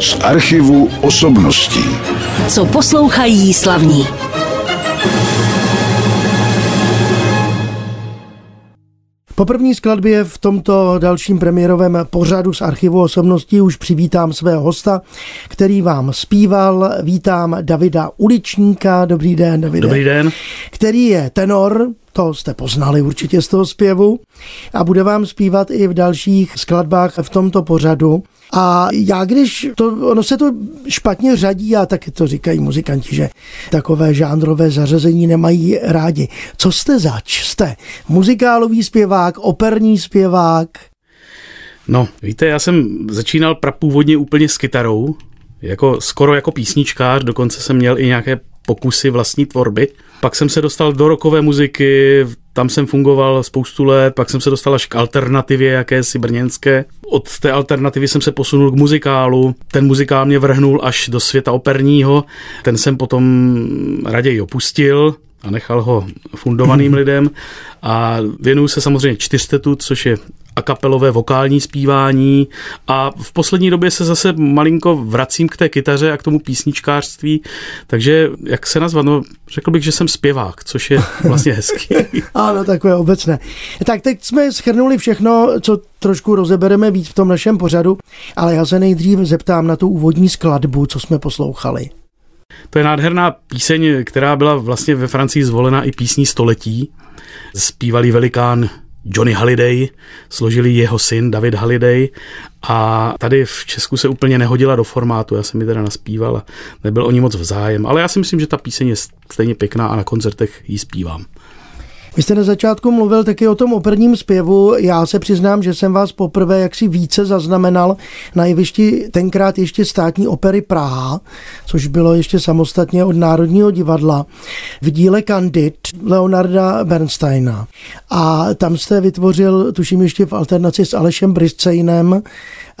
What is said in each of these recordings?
z archivu osobností. Co poslouchají slavní. Po první skladbě v tomto dalším premiérovém pořadu z archivu osobností už přivítám svého hosta, který vám zpíval. Vítám Davida Uličníka. Dobrý den, Davide. Dobrý den. Který je tenor, to jste poznali určitě z toho zpěvu, a bude vám zpívat i v dalších skladbách v tomto pořadu. A já když, to, ono se to špatně řadí a taky to říkají muzikanti, že takové žánrové zařazení nemají rádi. Co jste zač? Jste muzikálový zpěvák, operní zpěvák? No, víte, já jsem začínal prapůvodně úplně s kytarou, jako, skoro jako písničkář, dokonce jsem měl i nějaké pokusy vlastní tvorby. Pak jsem se dostal do rokové muziky, tam jsem fungoval spoustu let, pak jsem se dostal až k alternativě jakési brněnské. Od té alternativy jsem se posunul k muzikálu. Ten muzikál mě vrhnul až do světa operního. Ten jsem potom raději opustil a nechal ho fundovaným lidem a věnuju se samozřejmě čtyřtetu, což je a kapelové vokální zpívání a v poslední době se zase malinko vracím k té kytaře a k tomu písničkářství, takže jak se nazvat, no řekl bych, že jsem zpěvák, což je vlastně hezký. ano, takové obecné. Tak teď jsme schrnuli všechno, co trošku rozebereme víc v tom našem pořadu, ale já se nejdřív zeptám na tu úvodní skladbu, co jsme poslouchali. To je nádherná píseň, která byla vlastně ve Francii zvolena i písní století. Zpívalý velikán Johnny Halliday, složili jeho syn David Halliday a tady v Česku se úplně nehodila do formátu, já jsem ji teda naspíval a nebyl o ní moc vzájem, ale já si myslím, že ta píseň je stejně pěkná a na koncertech ji zpívám. Vy jste na začátku mluvil taky o tom operním zpěvu. Já se přiznám, že jsem vás poprvé jaksi více zaznamenal na jevišti tenkrát ještě státní opery Praha, což bylo ještě samostatně od Národního divadla, v díle Candid Leonarda Bernsteina. A tam jste vytvořil, tuším ještě v alternaci s Alešem Brisceinem, a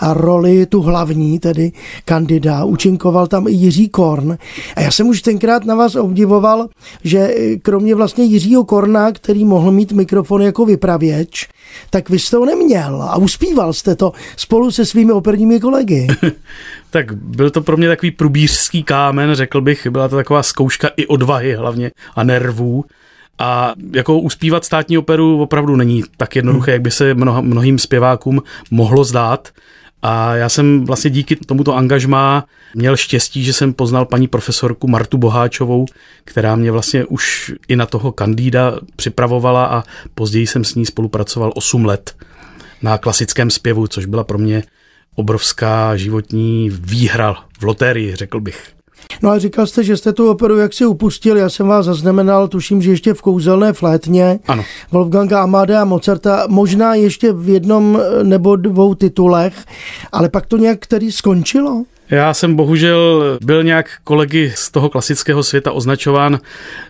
roli tu hlavní, tedy kandida. Učinkoval tam i Jiří Korn. A já jsem už tenkrát na vás obdivoval, že kromě vlastně Jiřího Korna, který mohl mít mikrofon jako vypravěč, tak vy jste ho neměl a uspíval jste to spolu se svými operními kolegy. tak byl to pro mě takový průbířský kámen, řekl bych, byla to taková zkouška i odvahy hlavně a nervů. A jako uspívat státní operu opravdu není tak jednoduché, jak by se mnoha, mnohým zpěvákům mohlo zdát. A já jsem vlastně díky tomuto angažmá měl štěstí, že jsem poznal paní profesorku Martu Boháčovou, která mě vlastně už i na toho kandída připravovala a později jsem s ní spolupracoval 8 let na klasickém zpěvu, což byla pro mě obrovská životní výhra v lotérii, řekl bych. No a říkal jste, že jste tu operu jaksi upustil, já jsem vás zaznamenal, tuším, že ještě v kouzelné flétně ano. Wolfganga Amadea Mozarta, možná ještě v jednom nebo dvou titulech, ale pak to nějak tedy skončilo? Já jsem bohužel byl nějak kolegy z toho klasického světa označován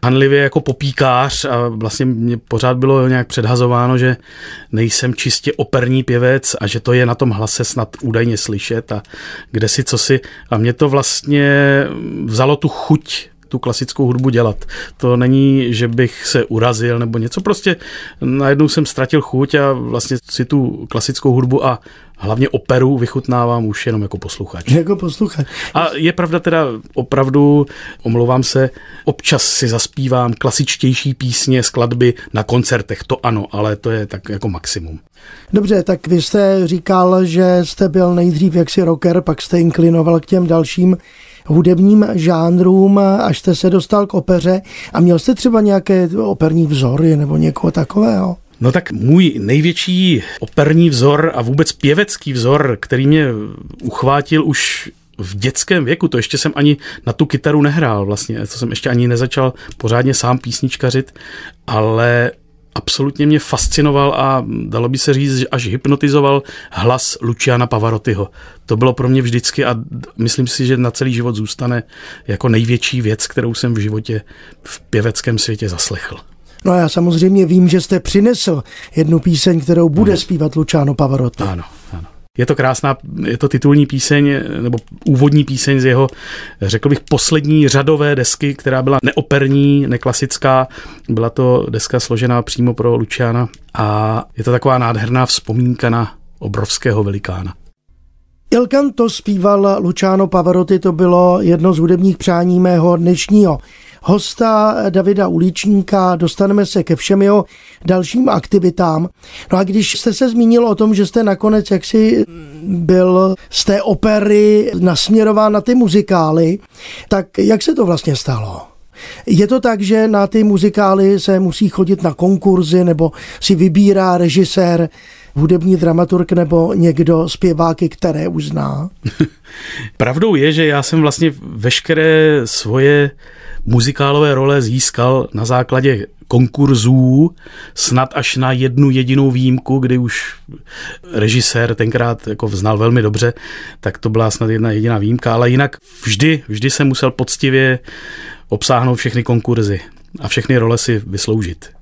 hanlivě jako popíkář a vlastně mě pořád bylo nějak předhazováno, že nejsem čistě operní pěvec a že to je na tom hlase snad údajně slyšet a kde si co si. A mě to vlastně vzalo tu chuť tu klasickou hudbu dělat. To není, že bych se urazil nebo něco, prostě najednou jsem ztratil chuť a vlastně si tu klasickou hudbu a hlavně operu vychutnávám už jenom jako posluchač. Jako posluchač. A je pravda teda opravdu, omlouvám se, občas si zaspívám klasičtější písně, skladby na koncertech, to ano, ale to je tak jako maximum. Dobře, tak vy jste říkal, že jste byl nejdřív jaksi rocker, pak jste inklinoval k těm dalším hudebním žánrům, až jste se dostal k opeře a měl jste třeba nějaké operní vzory nebo někoho takového? No tak můj největší operní vzor a vůbec pěvecký vzor, který mě uchvátil už v dětském věku, to ještě jsem ani na tu kytaru nehrál vlastně, to jsem ještě ani nezačal pořádně sám písničkařit, ale absolutně mě fascinoval a dalo by se říct, že až hypnotizoval hlas Luciana Pavarottiho. To bylo pro mě vždycky a myslím si, že na celý život zůstane jako největší věc, kterou jsem v životě v pěveckém světě zaslechl. No a já samozřejmě vím, že jste přinesl jednu píseň, kterou bude ano. zpívat Luciano Pavarotti. Ano, ano. Je to krásná, je to titulní píseň, nebo úvodní píseň z jeho, řekl bych, poslední řadové desky, která byla neoperní, neklasická. Byla to deska složená přímo pro Luciana a je to taková nádherná vzpomínka na obrovského velikána. Il Canto zpíval Luciano Pavarotti, to bylo jedno z hudebních přání mého dnešního hosta Davida Uličníka, dostaneme se ke všem jeho dalším aktivitám. No a když jste se zmínil o tom, že jste nakonec jaksi byl z té opery nasměrován na ty muzikály, tak jak se to vlastně stalo? Je to tak, že na ty muzikály se musí chodit na konkurzy nebo si vybírá režisér hudební dramaturg nebo někdo zpěváky, které už zná? Pravdou je, že já jsem vlastně veškeré svoje muzikálové role získal na základě konkurzů, snad až na jednu jedinou výjimku, kdy už režisér tenkrát jako znal velmi dobře, tak to byla snad jedna jediná výjimka, ale jinak vždy, vždy jsem musel poctivě obsáhnout všechny konkurzy a všechny role si vysloužit.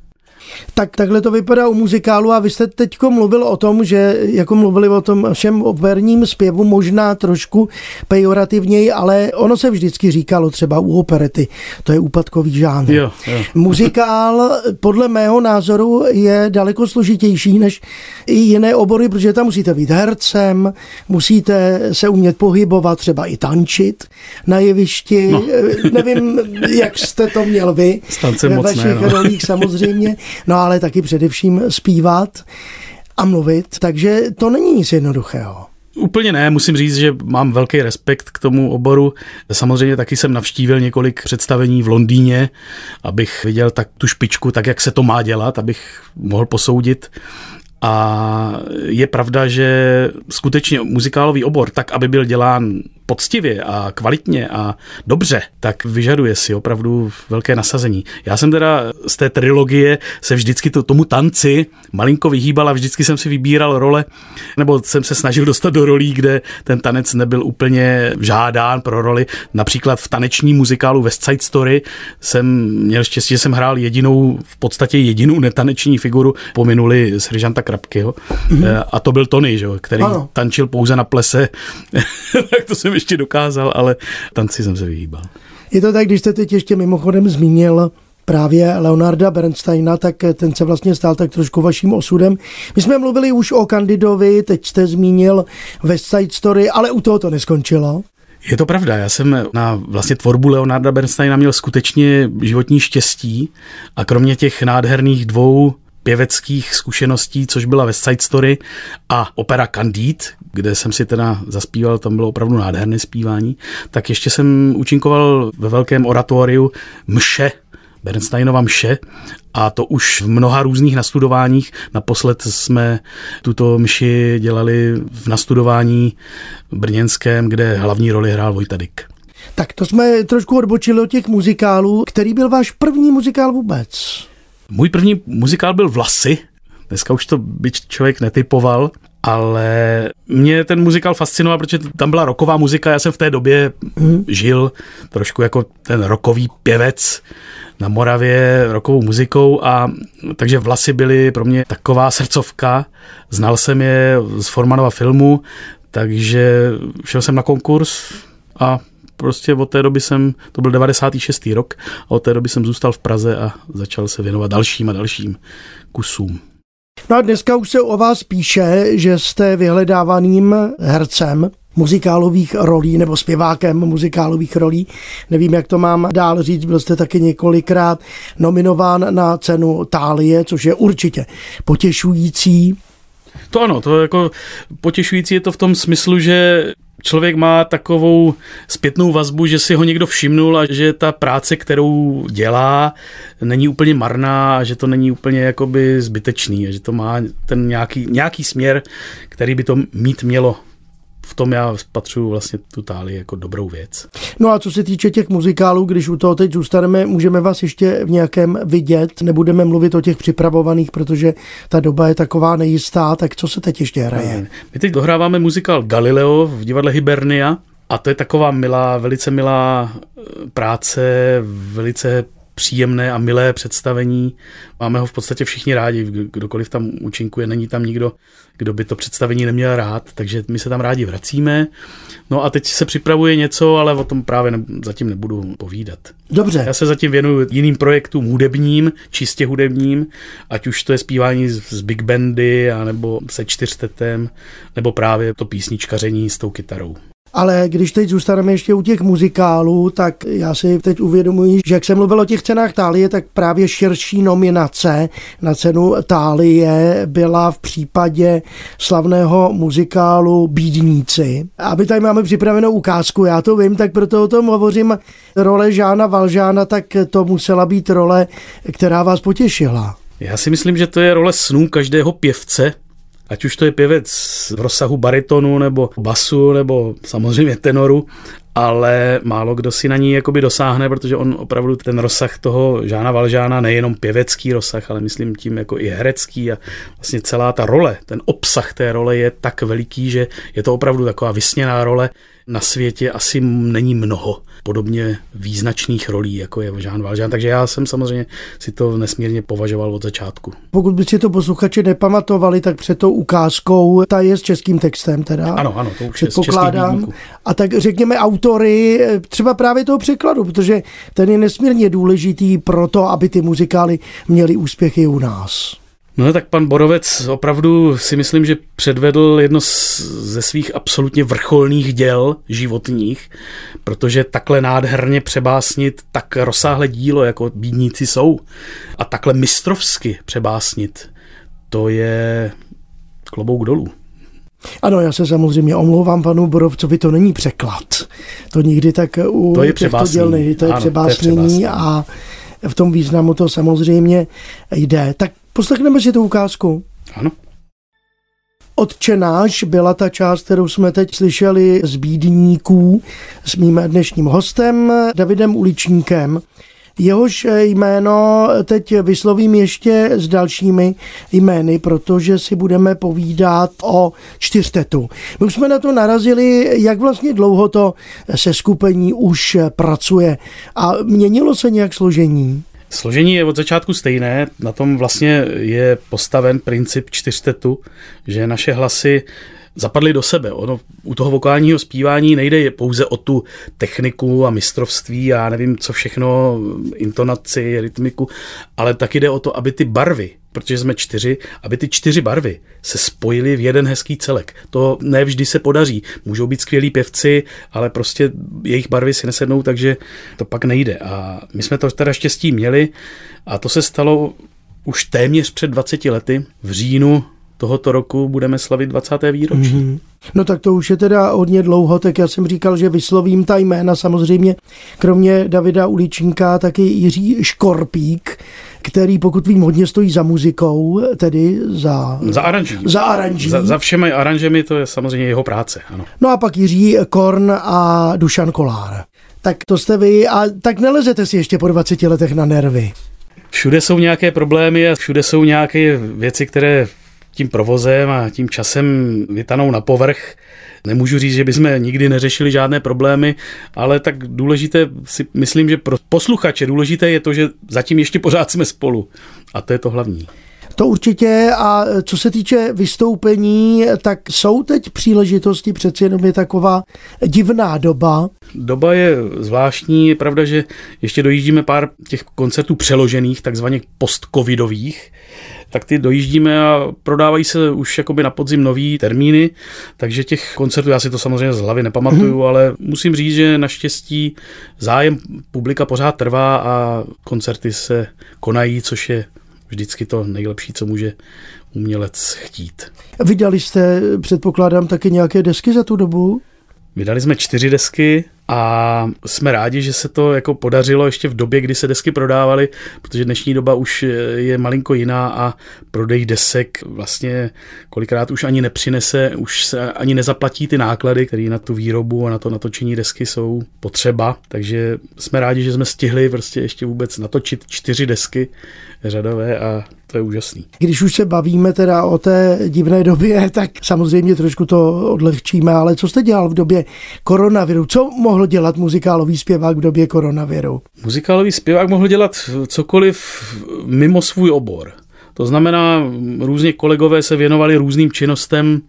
Tak takhle to vypadá u muzikálu a vy jste teď mluvil o tom, že jako mluvili o tom všem operním zpěvu možná trošku pejorativněji, ale ono se vždycky říkalo třeba u operety, to je úpadkový žánr. Jo, jo. Muzikál podle mého názoru je daleko složitější než i jiné obory, protože tam musíte být hercem, musíte se umět pohybovat, třeba i tančit na jevišti. No. Nevím, jak jste to měl vy ve vašich ne, no. rolích samozřejmě no ale taky především zpívat a mluvit, takže to není nic jednoduchého. Úplně ne, musím říct, že mám velký respekt k tomu oboru. Samozřejmě taky jsem navštívil několik představení v Londýně, abych viděl tak tu špičku, tak jak se to má dělat, abych mohl posoudit. A je pravda, že skutečně muzikálový obor, tak aby byl dělán poctivě a kvalitně a dobře, tak vyžaduje si opravdu velké nasazení. Já jsem teda z té trilogie se vždycky to, tomu tanci malinko vyhýbal a vždycky jsem si vybíral role, nebo jsem se snažil dostat do rolí, kde ten tanec nebyl úplně žádán pro roli. Například v taneční muzikálu West Side Story jsem měl štěstí, že jsem hrál jedinou, v podstatě jedinou netaneční figuru pominuli Seržanta Krapkyho. Mm-hmm. A to byl Tony, že, který ano. tančil pouze na plese. tak to jsem ještě dokázal, ale tanci jsem se vyhýbal. Je to tak, když jste teď ještě mimochodem zmínil právě Leonarda Bernsteina, tak ten se vlastně stal tak trošku vaším osudem. My jsme mluvili už o Kandidovi, teď jste zmínil West Side Story, ale u toho to neskončilo. Je to pravda, já jsem na vlastně tvorbu Leonarda Bernsteina měl skutečně životní štěstí a kromě těch nádherných dvou pěveckých zkušeností, což byla West Side Story a opera Candide, kde jsem si teda zaspíval, tam bylo opravdu nádherné zpívání, tak ještě jsem účinkoval ve velkém oratoriu Mše, Bernsteinova mše a to už v mnoha různých nastudováních. Naposled jsme tuto mši dělali v nastudování brněnském, kde hlavní roli hrál Vojtadik. Tak to jsme trošku odbočili od těch muzikálů. Který byl váš první muzikál vůbec? Můj první muzikál byl Vlasy. Dneska už to by člověk netypoval, ale mě ten muzikál fascinoval, protože tam byla roková muzika, já jsem v té době mm. žil trošku jako ten rokový pěvec na Moravě rokovou muzikou a takže vlasy byly pro mě taková srdcovka. Znal jsem je z Formanova filmu, takže šel jsem na konkurs a prostě od té doby jsem, to byl 96. rok, a od té doby jsem zůstal v Praze a začal se věnovat dalším a dalším kusům. No a dneska už se o vás píše, že jste vyhledávaným hercem muzikálových rolí nebo zpěvákem muzikálových rolí. Nevím, jak to mám dál říct, byl jste taky několikrát nominován na cenu Tálie, což je určitě potěšující. To ano, to jako potěšující je to v tom smyslu, že člověk má takovou zpětnou vazbu, že si ho někdo všimnul a že ta práce, kterou dělá, není úplně marná a že to není úplně jakoby zbytečný a že to má ten nějaký, nějaký směr, který by to mít mělo v tom já spatřuju vlastně tu táli jako dobrou věc. No a co se týče těch muzikálů, když u toho teď zůstaneme, můžeme vás ještě v nějakém vidět, nebudeme mluvit o těch připravovaných, protože ta doba je taková nejistá, tak co se teď ještě hraje? My teď dohráváme muzikál Galileo v divadle Hibernia a to je taková milá, velice milá eh, práce, velice příjemné a milé představení. Máme ho v podstatě všichni rádi, kdokoliv tam účinkuje, není tam nikdo, kdo by to představení neměl rád, takže my se tam rádi vracíme. No a teď se připravuje něco, ale o tom právě ne, zatím nebudu povídat. Dobře. Já se zatím věnuju jiným projektům hudebním, čistě hudebním, ať už to je zpívání z, z big bandy, nebo se čtyřtetem, nebo právě to písničkaření s tou kytarou. Ale když teď zůstaneme ještě u těch muzikálů, tak já si teď uvědomuji, že jak jsem mluvil o těch cenách Tálie, tak právě širší nominace na cenu Tálie byla v případě slavného muzikálu Bídníci. A my tady máme připravenou ukázku, já to vím, tak proto o tom hovořím. Role Žána Valžána, tak to musela být role, která vás potěšila. Já si myslím, že to je role snů každého pěvce, Ať už to je pěvec v rozsahu baritonu nebo basu nebo samozřejmě tenoru, ale málo kdo si na ní jakoby dosáhne, protože on opravdu ten rozsah toho Žána Valžána, nejenom pěvecký rozsah, ale myslím tím jako i herecký a vlastně celá ta role, ten obsah té role je tak veliký, že je to opravdu taková vysněná role, na světě asi není mnoho podobně význačných rolí, jako je Jean Valjean. Takže já jsem samozřejmě si to nesmírně považoval od začátku. Pokud by si to posluchači nepamatovali, tak před tou ukázkou ta je s českým textem teda. Ano, ano, to už je z A tak řekněme autory třeba právě toho překladu, protože ten je nesmírně důležitý pro to, aby ty muzikály měly úspěchy u nás. No tak pan Borovec opravdu si myslím, že předvedl jedno ze svých absolutně vrcholných děl životních, protože takhle nádherně přebásnit tak rozsáhlé dílo, jako bídníci jsou, a takhle mistrovsky přebásnit, to je klobouk dolů. Ano, já se samozřejmě omlouvám panu Borovcovi, to není překlad. To nikdy tak u to je těchto děl to je ano, přebásnění a v tom významu to samozřejmě jde. Tak Poslechneme si tu ukázku. Ano. Odčenáš byla ta část, kterou jsme teď slyšeli z Bídníků s mým dnešním hostem Davidem Uličníkem. Jehož jméno teď vyslovím ještě s dalšími jmény, protože si budeme povídat o čtyřtetu. My už jsme na to narazili, jak vlastně dlouho to seskupení už pracuje a měnilo se nějak složení? Složení je od začátku stejné, na tom vlastně je postaven princip čtyřtetu, že naše hlasy zapadly do sebe. Ono u toho vokálního zpívání nejde pouze o tu techniku a mistrovství a nevím co všechno, intonaci, rytmiku, ale taky jde o to, aby ty barvy, protože jsme čtyři, aby ty čtyři barvy se spojily v jeden hezký celek. To ne vždy se podaří. Můžou být skvělí pěvci, ale prostě jejich barvy si nesednou, takže to pak nejde. A my jsme to teda štěstí měli a to se stalo už téměř před 20 lety v říjnu tohoto roku budeme slavit 20. výročí. Mm-hmm. No tak to už je teda hodně dlouho, tak já jsem říkal, že vyslovím ta jména samozřejmě, kromě Davida Uličníka, taky Jiří Škorpík, který pokud vím hodně stojí za muzikou, tedy za... Za aranží. Za aranží. Za, za všemi aranžemi to je samozřejmě jeho práce, ano. No a pak Jiří Korn a Dušan Kolár. Tak to jste vy a tak nelezete si ještě po 20 letech na nervy. Všude jsou nějaké problémy a všude jsou nějaké věci, které tím provozem a tím časem vytanou na povrch. Nemůžu říct, že bychom nikdy neřešili žádné problémy, ale tak důležité si myslím, že pro posluchače důležité je to, že zatím ještě pořád jsme spolu. A to je to hlavní. To určitě a co se týče vystoupení, tak jsou teď příležitosti, přeci jenom je taková divná doba. Doba je zvláštní, je pravda, že ještě dojíždíme pár těch koncertů přeložených, takzvaně post-covidových, tak ty dojíždíme a prodávají se už jakoby na podzim nový termíny, takže těch koncertů, já si to samozřejmě z hlavy nepamatuju, mm-hmm. ale musím říct, že naštěstí zájem publika pořád trvá a koncerty se konají, což je vždycky to nejlepší, co může umělec chtít. Vydali jste, předpokládám, taky nějaké desky za tu dobu? Vydali jsme čtyři desky a jsme rádi, že se to jako podařilo ještě v době, kdy se desky prodávaly, protože dnešní doba už je malinko jiná a prodej desek vlastně kolikrát už ani nepřinese, už se ani nezaplatí ty náklady, které na tu výrobu a na to natočení desky jsou potřeba, takže jsme rádi, že jsme stihli prostě ještě vůbec natočit čtyři desky řadové a to je úžasný. Když už se bavíme teda o té divné době, tak samozřejmě trošku to odlehčíme, ale co jste dělal v době koronaviru? Co mohl dělat muzikálový zpěvák v době koronaviru? Muzikálový zpěvák mohl dělat cokoliv mimo svůj obor. To znamená, různě kolegové se věnovali různým činnostem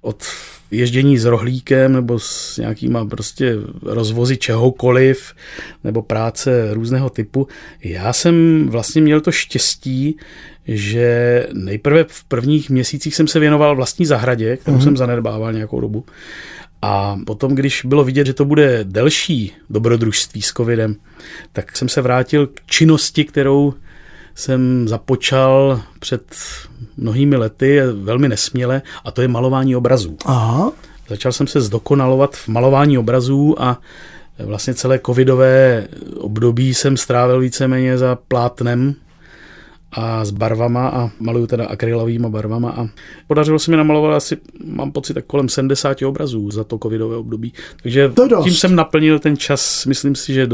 od ježdění s rohlíkem nebo s nějakýma prostě rozvozy čehokoliv nebo práce různého typu. Já jsem vlastně měl to štěstí, že nejprve v prvních měsících jsem se věnoval vlastní zahradě, kterou mm-hmm. jsem zanedbával nějakou dobu. A potom, když bylo vidět, že to bude delší dobrodružství s covidem, tak jsem se vrátil k činnosti, kterou jsem započal před mnohými lety, velmi nesměle, a to je malování obrazů. Aha. Začal jsem se zdokonalovat v malování obrazů a vlastně celé covidové období jsem strávil víceméně za plátnem a s barvama a maluju teda akrylovými barvama a podařilo se mi namalovat asi, mám pocit, tak kolem 70 obrazů za to covidové období. Takže tím jsem naplnil ten čas, myslím si, že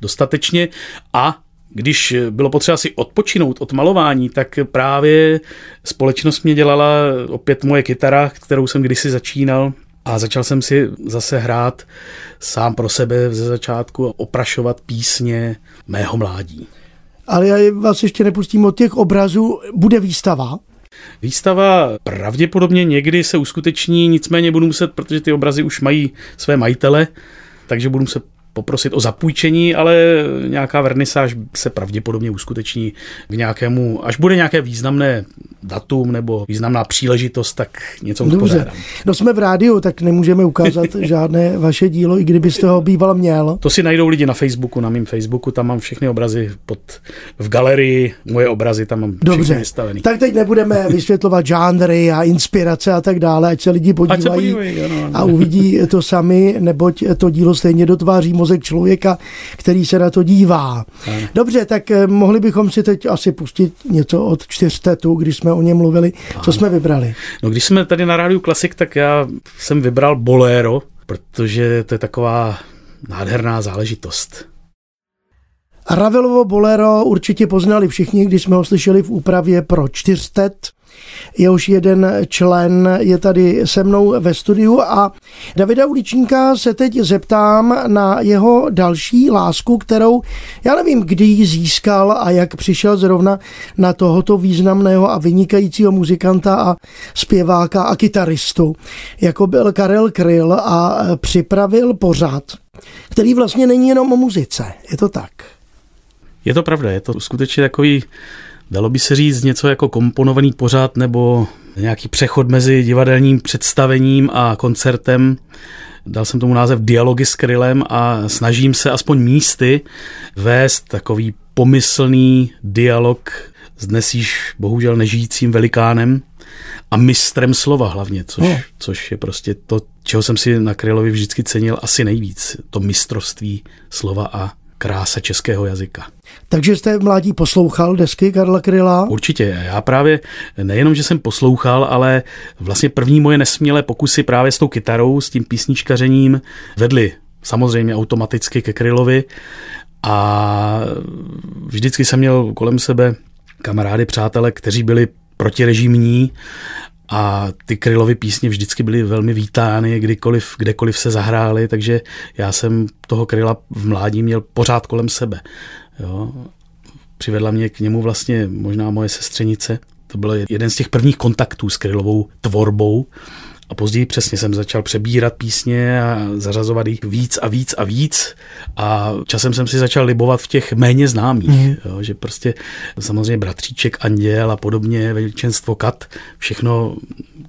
dostatečně a když bylo potřeba si odpočinout od malování, tak právě společnost mě dělala opět moje kytara, kterou jsem kdysi začínal a začal jsem si zase hrát sám pro sebe ze začátku a oprašovat písně mého mládí. Ale já vás ještě nepustím od těch obrazů. Bude výstava? Výstava pravděpodobně někdy se uskuteční, nicméně budu muset, protože ty obrazy už mají své majitele, takže budu muset poprosit o zapůjčení, ale nějaká vernisáž se pravděpodobně uskuteční k nějakému, až bude nějaké významné datum nebo významná příležitost, tak něco Dobře. No jsme v rádiu, tak nemůžeme ukázat žádné vaše dílo, i kdybyste ho býval měl. To si najdou lidi na Facebooku, na mém Facebooku, tam mám všechny obrazy pod, v galerii, moje obrazy tam mám Dobře, vystavený. tak teď nebudeme vysvětlovat žánry a inspirace a tak dále, ať se lidi podívají se podívají, a uvidí to sami, neboť to dílo stejně dotváří mozek člověka, který se na to dívá. Ano. Dobře, tak eh, mohli bychom si teď asi pustit něco od čtyřtetu, když jsme o něm mluvili. Co jsme vybrali? No když jsme tady na rádiu Klasik, tak já jsem vybral Bolero, protože to je taková nádherná záležitost. Ravelovo Bolero určitě poznali všichni, když jsme ho slyšeli v úpravě pro čtyřtet jehož jeden člen je tady se mnou ve studiu a Davida Uličníka se teď zeptám na jeho další lásku, kterou já nevím, kdy ji získal a jak přišel zrovna na tohoto významného a vynikajícího muzikanta a zpěváka a kytaristu, jako byl Karel Kryl a připravil pořad, který vlastně není jenom o muzice. Je to tak? Je to pravda, je to skutečně takový Dalo by se říct něco jako komponovaný pořad nebo nějaký přechod mezi divadelním představením a koncertem. Dal jsem tomu název Dialogy s Krylem a snažím se aspoň místy vést takový pomyslný dialog s dnes již bohužel nežijícím velikánem a mistrem slova hlavně, což, no. což je prostě to, čeho jsem si na Krylovi vždycky cenil asi nejvíc. To mistrovství slova a krása českého jazyka. Takže jste v mládí poslouchal desky Karla Kryla? Určitě. Já právě nejenom, že jsem poslouchal, ale vlastně první moje nesmělé pokusy právě s tou kytarou, s tím písničkařením vedly samozřejmě automaticky ke Krylovi a vždycky jsem měl kolem sebe kamarády, přátele, kteří byli protirežimní a ty Krylovy písně vždycky byly velmi vítány, kdykoliv, kdekoliv se zahrály, takže já jsem toho Kryla v mládí měl pořád kolem sebe. Jo. Přivedla mě k němu vlastně možná moje sestřenice. To byl jeden z těch prvních kontaktů s Krylovou tvorbou. A později přesně jsem začal přebírat písně a zařazovat jich víc a víc a víc. A časem jsem si začal libovat v těch méně známých. Mm. Jo, že prostě samozřejmě Bratříček, Anděl a podobně, Veličenstvo Kat, všechno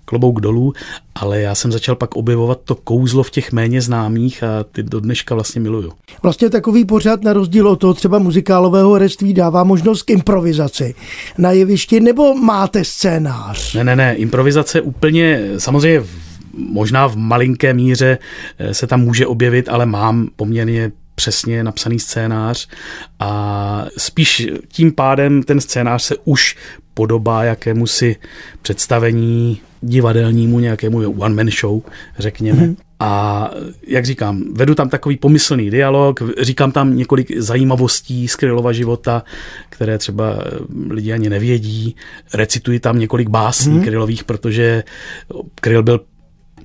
klobouk dolů, ale já jsem začal pak objevovat to kouzlo v těch méně známých a ty do dneška vlastně miluju. Vlastně takový pořád na rozdíl od toho třeba muzikálového hereství dává možnost k improvizaci na jevišti, nebo máte scénář? Ne, ne, ne, improvizace úplně, samozřejmě možná v malinké míře eh, se tam může objevit, ale mám poměrně přesně napsaný scénář a spíš tím pádem ten scénář se už podobá jakému si představení divadelnímu nějakému one-man show, řekněme. Mm-hmm. A jak říkám, vedu tam takový pomyslný dialog, říkám tam několik zajímavostí z Krylova života, které třeba lidi ani nevědí. Recituji tam několik básní hmm. Krylových, protože Kryl byl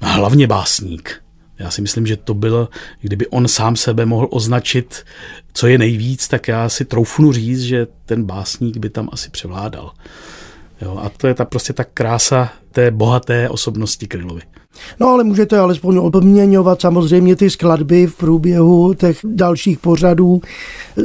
hlavně básník. Já si myslím, že to bylo, kdyby on sám sebe mohl označit, co je nejvíc, tak já si troufnu říct, že ten básník by tam asi převládal. Jo, a to je ta prostě ta krása té bohaté osobnosti Krylovy. No ale můžete alespoň obměňovat samozřejmě ty skladby v průběhu těch dalších pořadů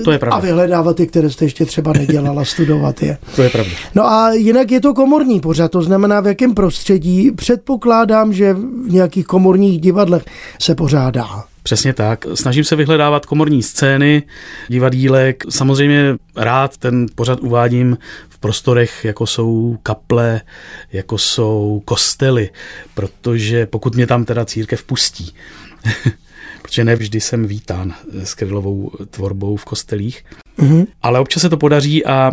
to je pravda. a vyhledávat ty, které jste ještě třeba nedělala, studovat je. To je pravda. No a jinak je to komorní pořad, to znamená v jakém prostředí. Předpokládám, že v nějakých komorních divadlech se pořádá. Přesně tak. Snažím se vyhledávat komorní scény, divadílek. Samozřejmě rád ten pořad uvádím prostorech, jako jsou kaple, jako jsou kostely, protože pokud mě tam teda církev pustí, protože ne vždy jsem vítán s krylovou tvorbou v kostelích. Mm-hmm. Ale občas se to podaří a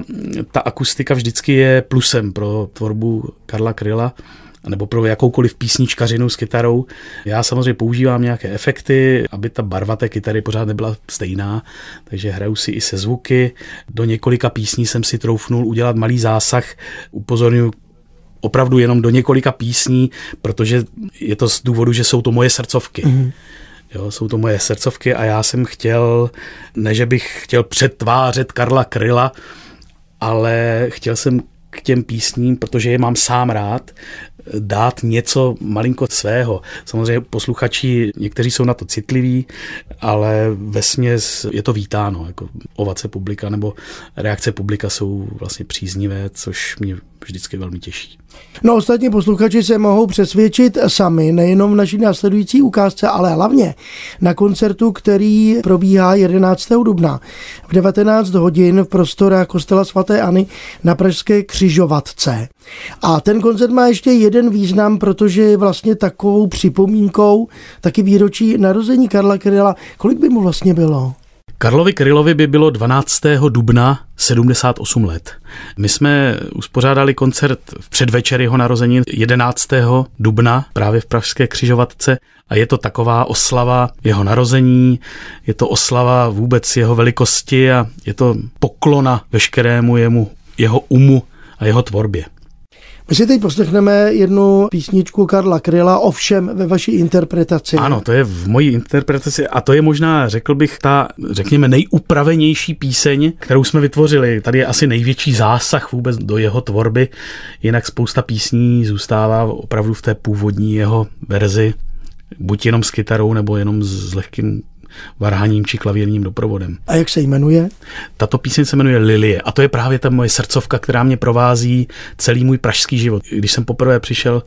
ta akustika vždycky je plusem pro tvorbu Karla Kryla nebo pro jakoukoliv písničkařinu s kytarou. Já samozřejmě používám nějaké efekty, aby ta barva té kytary pořád nebyla stejná, takže hraju si i se zvuky. Do několika písní jsem si troufnul udělat malý zásah. Upozorňuji opravdu jenom do několika písní, protože je to z důvodu, že jsou to moje srdcovky. Mm-hmm. Jo, jsou to moje srdcovky a já jsem chtěl, ne že bych chtěl přetvářet Karla Kryla, ale chtěl jsem k těm písním, protože je mám sám rád, dát něco malinko svého. Samozřejmě posluchači, někteří jsou na to citliví, ale ve směs je to vítáno. Jako ovace publika nebo reakce publika jsou vlastně příznivé, což mě vždycky velmi těší. No ostatní posluchači se mohou přesvědčit sami, nejenom v naší následující ukázce, ale hlavně na koncertu, který probíhá 11. dubna v 19 hodin v prostorách kostela svatéAny na Pražské křižovatce. A ten koncert má ještě jeden význam, protože je vlastně takovou připomínkou taky výročí narození Karla Kryla. Kolik by mu vlastně bylo? Karlovi Krylovi by bylo 12. dubna 78 let. My jsme uspořádali koncert v předvečer jeho narození 11. dubna právě v Pražské křižovatce a je to taková oslava jeho narození, je to oslava vůbec jeho velikosti a je to poklona veškerému jemu, jeho umu a jeho tvorbě. My si teď poslechneme jednu písničku Karla Kryla, ovšem ve vaší interpretaci. Ano, to je v mojí interpretaci a to je možná, řekl bych, ta, řekněme, nejupravenější píseň, kterou jsme vytvořili. Tady je asi největší zásah vůbec do jeho tvorby, jinak spousta písní zůstává opravdu v té původní jeho verzi, buď jenom s kytarou, nebo jenom s lehkým varhaním či klavírním doprovodem. A jak se jmenuje? Tato píseň se jmenuje Lilie a to je právě ta moje srdcovka, která mě provází celý můj pražský život. Když jsem poprvé přišel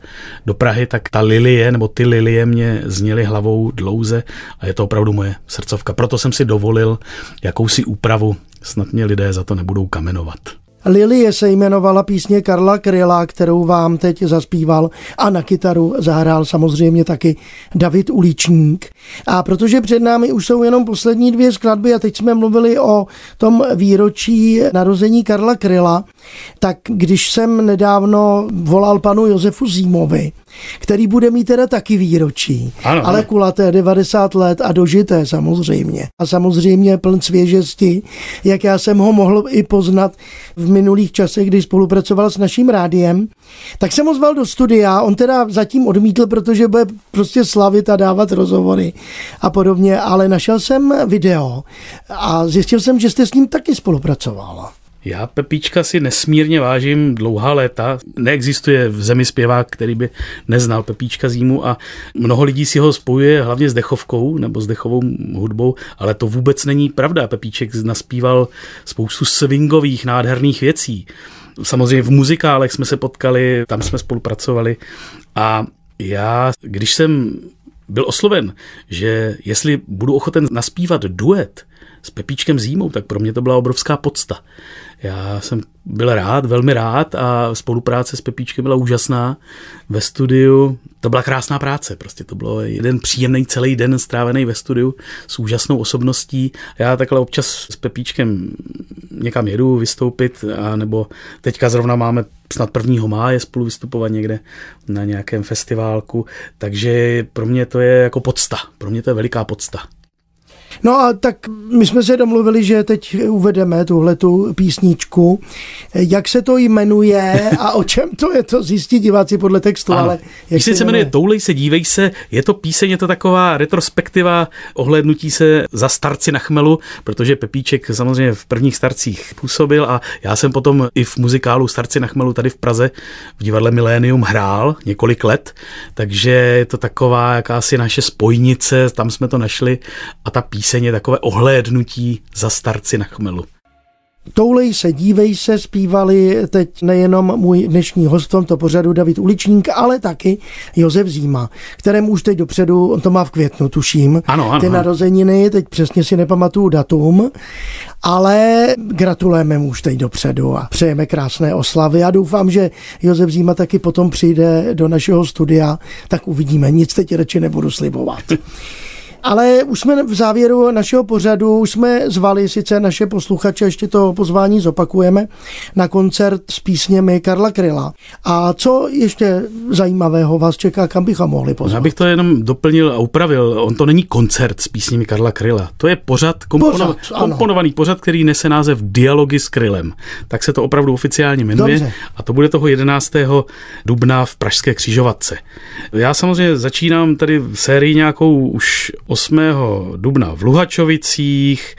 do Prahy, tak ta lilie nebo ty lilie mě zněly hlavou dlouze a je to opravdu moje srdcovka. Proto jsem si dovolil jakousi úpravu, snad mě lidé za to nebudou kamenovat. Lilie se jmenovala písně Karla Kryla, kterou vám teď zaspíval a na kytaru zahrál samozřejmě taky David Uličník. A protože před námi už jsou jenom poslední dvě skladby a teď jsme mluvili o tom výročí narození Karla Kryla, tak když jsem nedávno volal panu Josefu Zímovi, který bude mít teda taky výročí, ano, ale kulaté 90 let a dožité samozřejmě. A samozřejmě pln svěžesti, jak já jsem ho mohl i poznat v minulých časech, kdy spolupracoval s naším rádiem, tak jsem ho zval do studia. On teda zatím odmítl, protože bude prostě slavit a dávat rozhovory a podobně, ale našel jsem video a zjistil jsem, že jste s ním taky spolupracovala. Já Pepíčka si nesmírně vážím dlouhá léta. Neexistuje v zemi zpěvák, který by neznal Pepíčka zímu a mnoho lidí si ho spojuje hlavně s dechovkou nebo s dechovou hudbou, ale to vůbec není pravda. Pepíček naspíval spoustu swingových, nádherných věcí. Samozřejmě v muzikálech jsme se potkali, tam jsme spolupracovali a já, když jsem byl osloven, že jestli budu ochoten naspívat duet s Pepíčkem Zímou, tak pro mě to byla obrovská podsta. Já jsem byl rád, velmi rád a spolupráce s Pepíčkem byla úžasná. Ve studiu to byla krásná práce, prostě to bylo jeden příjemný celý den strávený ve studiu s úžasnou osobností. Já takhle občas s Pepíčkem někam jedu vystoupit, a nebo teďka zrovna máme snad 1. máje spolu vystupovat někde na nějakém festiválku, takže pro mě to je jako podsta, pro mě to je veliká podsta. No a tak my jsme se domluvili, že teď uvedeme tuhle tu písničku. Jak se to jmenuje a o čem to je, to zjistí diváci podle textu. Ano. Ale jak se, se jmenuje Toulej se, dívej se, je to píseň, je to taková retrospektiva ohlédnutí se za starci na chmelu, protože Pepíček samozřejmě v prvních starcích působil a já jsem potom i v muzikálu Starci na chmelu tady v Praze v divadle Milénium hrál několik let, takže je to taková jakási naše spojnice, tam jsme to našli a ta píseň píseň je takové ohlédnutí za starci na chmelu. Toulej se, dívej se, zpívali teď nejenom můj dnešní host v tomto pořadu David Uličník, ale taky Josef Zíma, kterému už teď dopředu, on to má v květnu, tuším, ano, ano, ty narozeniny, teď přesně si nepamatuju datum, ale gratulujeme mu už teď dopředu a přejeme krásné oslavy a doufám, že Josef Zíma taky potom přijde do našeho studia, tak uvidíme, nic teď radši nebudu slibovat. Ale už jsme v závěru našeho pořadu, už jsme zvali sice naše posluchače, ještě to pozvání zopakujeme, na koncert s písněmi Karla Kryla. A co ještě zajímavého vás čeká, kam bychom mohli pozvat? Já bych to jenom doplnil a upravil. On to není koncert s písněmi Karla Kryla. To je pořad, kompono- pořad komponovaný pořad, který nese název Dialogy s Krylem. Tak se to opravdu oficiálně jmenuje. Dobře. A to bude toho 11. dubna v Pražské křižovatce. Já samozřejmě začínám tady sérii nějakou už 8. dubna v Luhačovicích,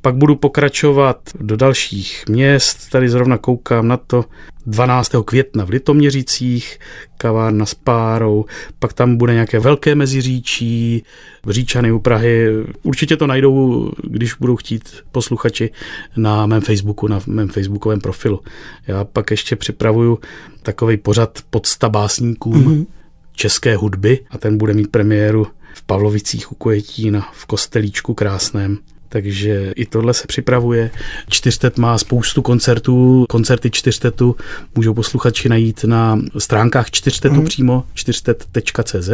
pak budu pokračovat do dalších měst, tady zrovna koukám na to, 12. května v Litoměřicích, kavárna s párou, pak tam bude nějaké velké meziříčí, Říčany u Prahy. Určitě to najdou, když budou chtít posluchači na mém Facebooku, na mém facebookovém profilu. Já pak ještě připravuju takový pořad podsta básníkům mm-hmm. české hudby a ten bude mít premiéru v Pavlovicích u Kojetína v kostelíčku krásném. Takže i tohle se připravuje. Čtyřtet má spoustu koncertů, koncerty čtyřtetu můžou posluchači najít na stránkách čtyřtetu mm. přímo, čtyřtet.cz.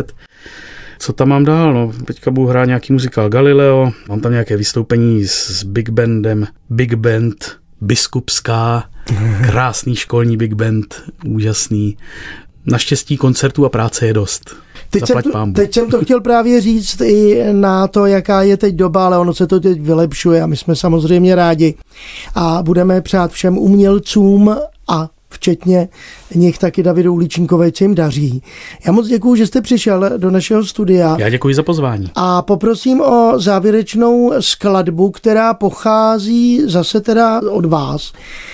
Co tam mám dál? No, teďka budu hrát nějaký muzikál Galileo, mám tam nějaké vystoupení s Big Bandem, Big Band, Biskupská, krásný školní Big Band, úžasný. Naštěstí koncertů a práce je dost. Teď jsem, to, teď jsem to chtěl právě říct i na to, jaká je teď doba, ale ono se to teď vylepšuje a my jsme samozřejmě rádi. A budeme přát všem umělcům a včetně nich taky Davidu Uličínkové, co jim daří. Já moc děkuji, že jste přišel do našeho studia. Já děkuji za pozvání. A poprosím o závěrečnou skladbu, která pochází zase teda od vás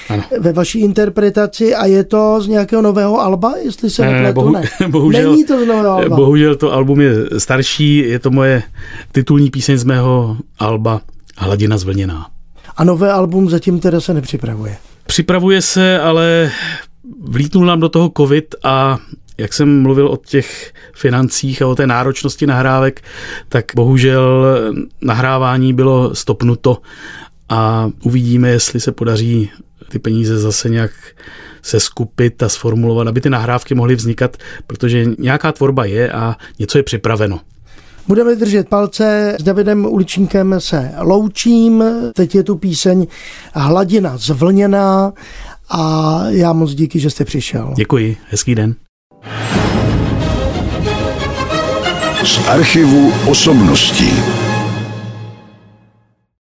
ano. ve vaší interpretaci a je to z nějakého nového alba, jestli se ne, nepletu, bohu, ne. Bohužel, Není to z nového alba. Bohužel to album je starší, je to moje titulní píseň z mého alba Hladina zvlněná. A nové album zatím teda se nepřipravuje. Připravuje se, ale vlítnul nám do toho covid a jak jsem mluvil o těch financích a o té náročnosti nahrávek, tak bohužel nahrávání bylo stopnuto a uvidíme, jestli se podaří ty peníze zase nějak se skupit a sformulovat, aby ty nahrávky mohly vznikat, protože nějaká tvorba je a něco je připraveno. Budeme držet palce. S Davidem Uličníkem se loučím. Teď je tu píseň Hladina zvlněná a já moc díky, že jste přišel. Děkuji, hezký den. Z archivu osobností.